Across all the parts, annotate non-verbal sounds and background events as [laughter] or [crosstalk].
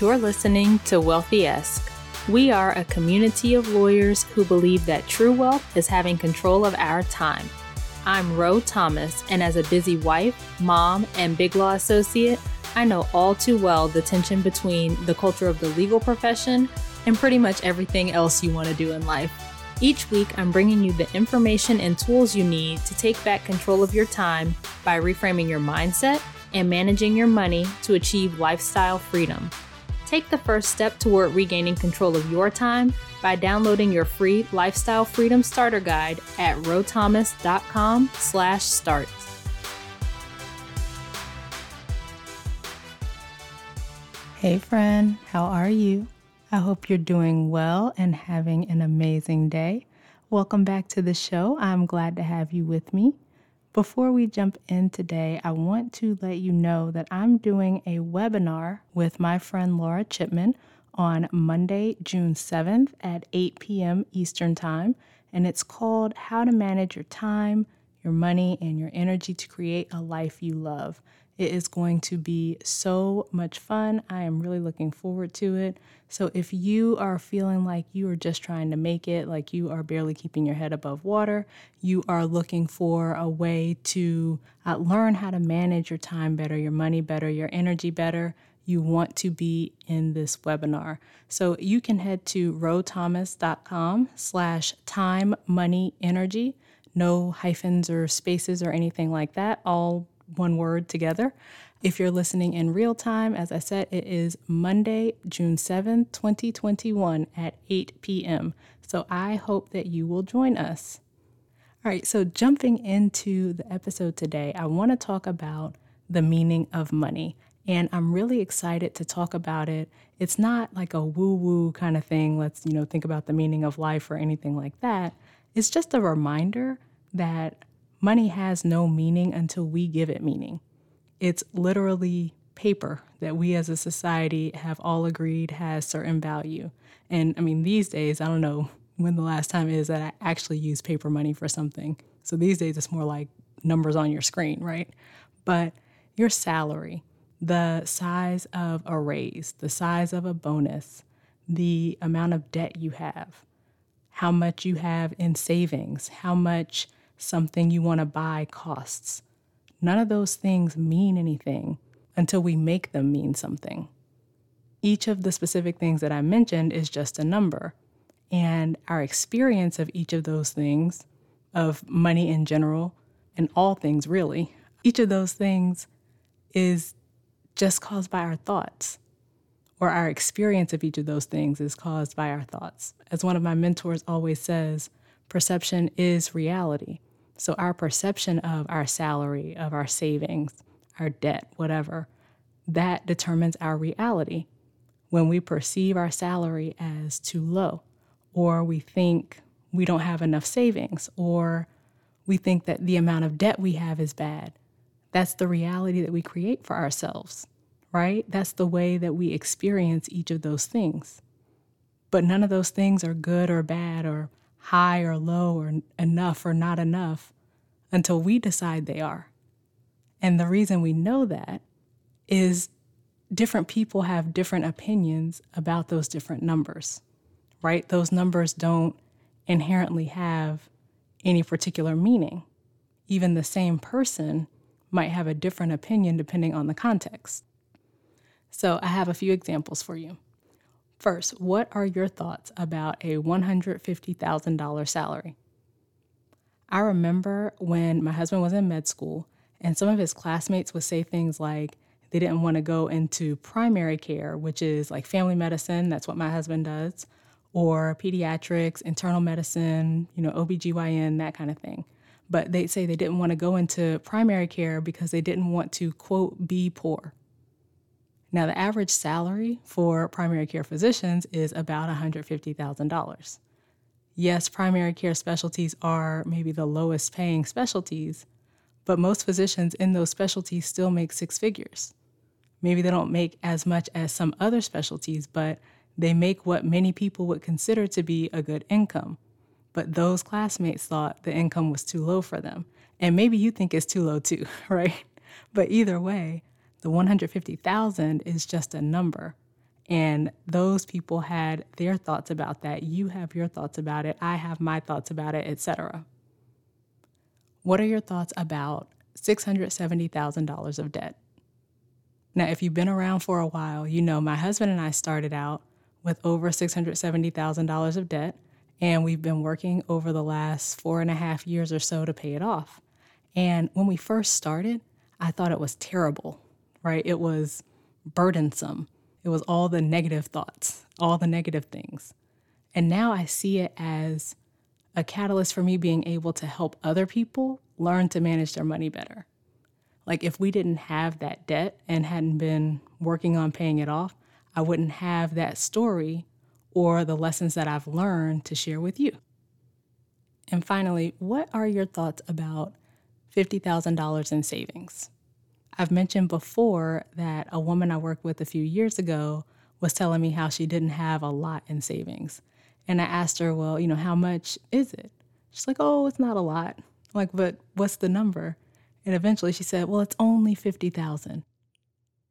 You're listening to Wealthy Esq. We are a community of lawyers who believe that true wealth is having control of our time. I'm Ro Thomas, and as a busy wife, mom, and big law associate, I know all too well the tension between the culture of the legal profession and pretty much everything else you want to do in life. Each week, I'm bringing you the information and tools you need to take back control of your time by reframing your mindset and managing your money to achieve lifestyle freedom. Take the first step toward regaining control of your time by downloading your free Lifestyle Freedom Starter Guide at rothomas.com slash start. Hey friend, how are you? I hope you're doing well and having an amazing day. Welcome back to the show. I'm glad to have you with me. Before we jump in today, I want to let you know that I'm doing a webinar with my friend Laura Chipman on Monday, June 7th at 8 p.m. Eastern Time, and it's called How to Manage Your Time, Your Money, and Your Energy to Create a Life You Love. It is going to be so much fun. I am really looking forward to it. So, if you are feeling like you are just trying to make it, like you are barely keeping your head above water, you are looking for a way to uh, learn how to manage your time better, your money better, your energy better, you want to be in this webinar. So, you can head to rothomas.com slash time, money, energy. No hyphens or spaces or anything like that. All one word together. If you're listening in real time, as I said, it is Monday, June 7th, 2021 at 8 p.m. So I hope that you will join us. All right, so jumping into the episode today, I want to talk about the meaning of money. And I'm really excited to talk about it. It's not like a woo woo kind of thing. Let's, you know, think about the meaning of life or anything like that. It's just a reminder that Money has no meaning until we give it meaning. It's literally paper that we as a society have all agreed has certain value. And I mean, these days, I don't know when the last time is that I actually use paper money for something. So these days, it's more like numbers on your screen, right? But your salary, the size of a raise, the size of a bonus, the amount of debt you have, how much you have in savings, how much something you want to buy costs. None of those things mean anything until we make them mean something. Each of the specific things that I mentioned is just a number. And our experience of each of those things, of money in general, and all things really, each of those things is just caused by our thoughts. Or our experience of each of those things is caused by our thoughts. As one of my mentors always says, perception is reality. So, our perception of our salary, of our savings, our debt, whatever, that determines our reality. When we perceive our salary as too low, or we think we don't have enough savings, or we think that the amount of debt we have is bad, that's the reality that we create for ourselves, right? That's the way that we experience each of those things. But none of those things are good or bad or high or low or enough or not enough until we decide they are. And the reason we know that is different people have different opinions about those different numbers, right? Those numbers don't inherently have any particular meaning. Even the same person might have a different opinion depending on the context. So, I have a few examples for you. First, what are your thoughts about a $150,000 salary? I remember when my husband was in med school and some of his classmates would say things like they didn't want to go into primary care, which is like family medicine, that's what my husband does, or pediatrics, internal medicine, you know, OBGYN, that kind of thing. But they'd say they didn't want to go into primary care because they didn't want to, quote, be poor. Now, the average salary for primary care physicians is about $150,000. Yes, primary care specialties are maybe the lowest paying specialties, but most physicians in those specialties still make six figures. Maybe they don't make as much as some other specialties, but they make what many people would consider to be a good income. But those classmates thought the income was too low for them. And maybe you think it's too low too, [laughs] right? But either way, the 150,000 is just a number. And those people had their thoughts about that. You have your thoughts about it. I have my thoughts about it, etc. What are your thoughts about $670,000 of debt? Now, if you've been around for a while, you know my husband and I started out with over $670,000 of debt, and we've been working over the last four and a half years or so to pay it off. And when we first started, I thought it was terrible, right? It was burdensome. It was all the negative thoughts, all the negative things. And now I see it as a catalyst for me being able to help other people learn to manage their money better. Like if we didn't have that debt and hadn't been working on paying it off, I wouldn't have that story or the lessons that I've learned to share with you. And finally, what are your thoughts about $50,000 in savings? I've mentioned before that a woman I worked with a few years ago was telling me how she didn't have a lot in savings. And I asked her, well, you know, how much is it? She's like, oh, it's not a lot. I'm like, but what's the number? And eventually she said, well, it's only 50,000.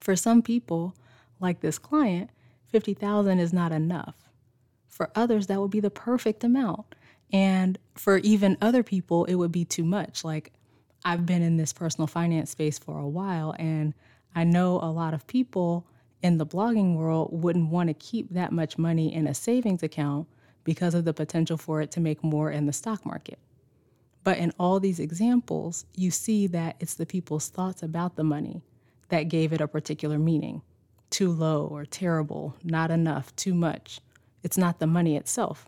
For some people, like this client, 50,000 is not enough. For others, that would be the perfect amount. And for even other people, it would be too much. Like I've been in this personal finance space for a while, and I know a lot of people in the blogging world wouldn't want to keep that much money in a savings account because of the potential for it to make more in the stock market. But in all these examples, you see that it's the people's thoughts about the money that gave it a particular meaning too low or terrible, not enough, too much. It's not the money itself.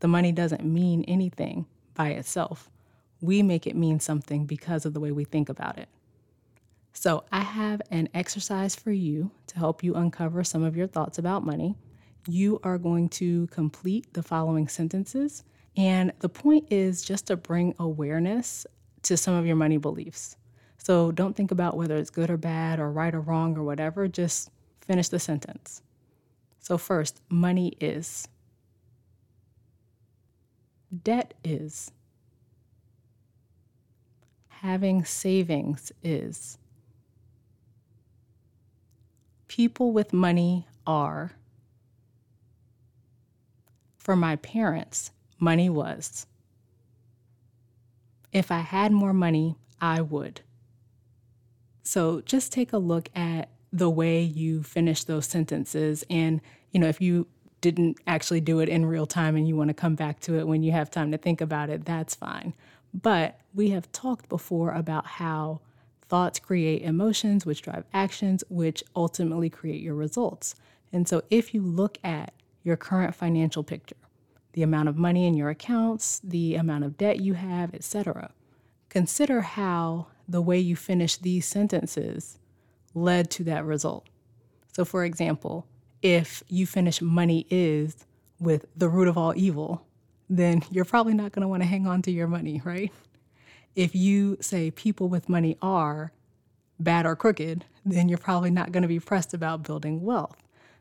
The money doesn't mean anything by itself we make it mean something because of the way we think about it. So, I have an exercise for you to help you uncover some of your thoughts about money. You are going to complete the following sentences, and the point is just to bring awareness to some of your money beliefs. So, don't think about whether it's good or bad or right or wrong or whatever, just finish the sentence. So, first, money is. Debt is having savings is. People with money are. For my parents, money was. If I had more money, I would. So just take a look at the way you finish those sentences. And, you know, if you didn't actually do it in real time and you want to come back to it when you have time to think about it, that's fine. But we have talked before about how thoughts create emotions, which drive actions, which ultimately create your results. And so if you look at your current financial picture, the amount of money in your accounts, the amount of debt you have, etc., consider how the way you finish these sentences led to that result. So, for example, if you finish money is with the root of all evil, then you're probably not going to want to hang on to your money, right? If you say people with money are bad or crooked, then you're probably not going to be pressed about building wealth.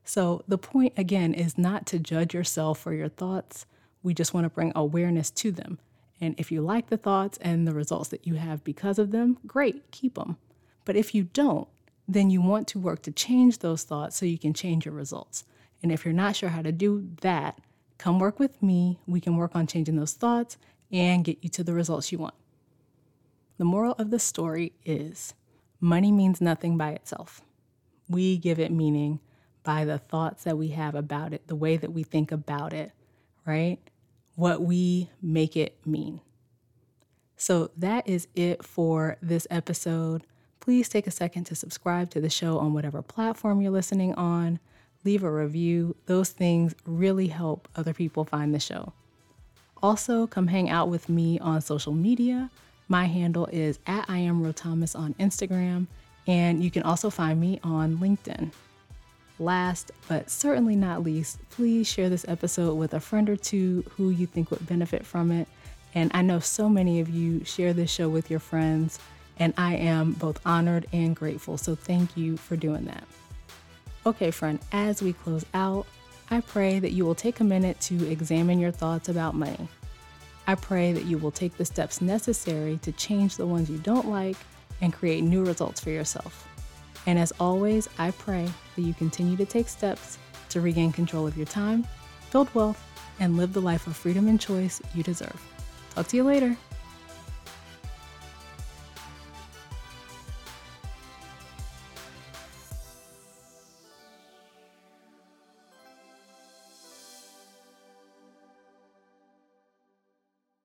So the point again is not to judge yourself for your thoughts. We just want to bring awareness to them. And if you like the thoughts and the results that you have because of them, great, keep them. But if you don't, then you want to work to change those thoughts so you can change your results. And if you're not sure how to do that, Come work with me. We can work on changing those thoughts and get you to the results you want. The moral of the story is money means nothing by itself. We give it meaning by the thoughts that we have about it, the way that we think about it, right? What we make it mean. So that is it for this episode. Please take a second to subscribe to the show on whatever platform you're listening on leave a review. Those things really help other people find the show. Also, come hang out with me on social media. My handle is at I am on Instagram, and you can also find me on LinkedIn. Last but certainly not least, please share this episode with a friend or two who you think would benefit from it. And I know so many of you share this show with your friends, and I am both honored and grateful. So thank you for doing that. Okay, friend, as we close out, I pray that you will take a minute to examine your thoughts about money. I pray that you will take the steps necessary to change the ones you don't like and create new results for yourself. And as always, I pray that you continue to take steps to regain control of your time, build wealth, and live the life of freedom and choice you deserve. Talk to you later.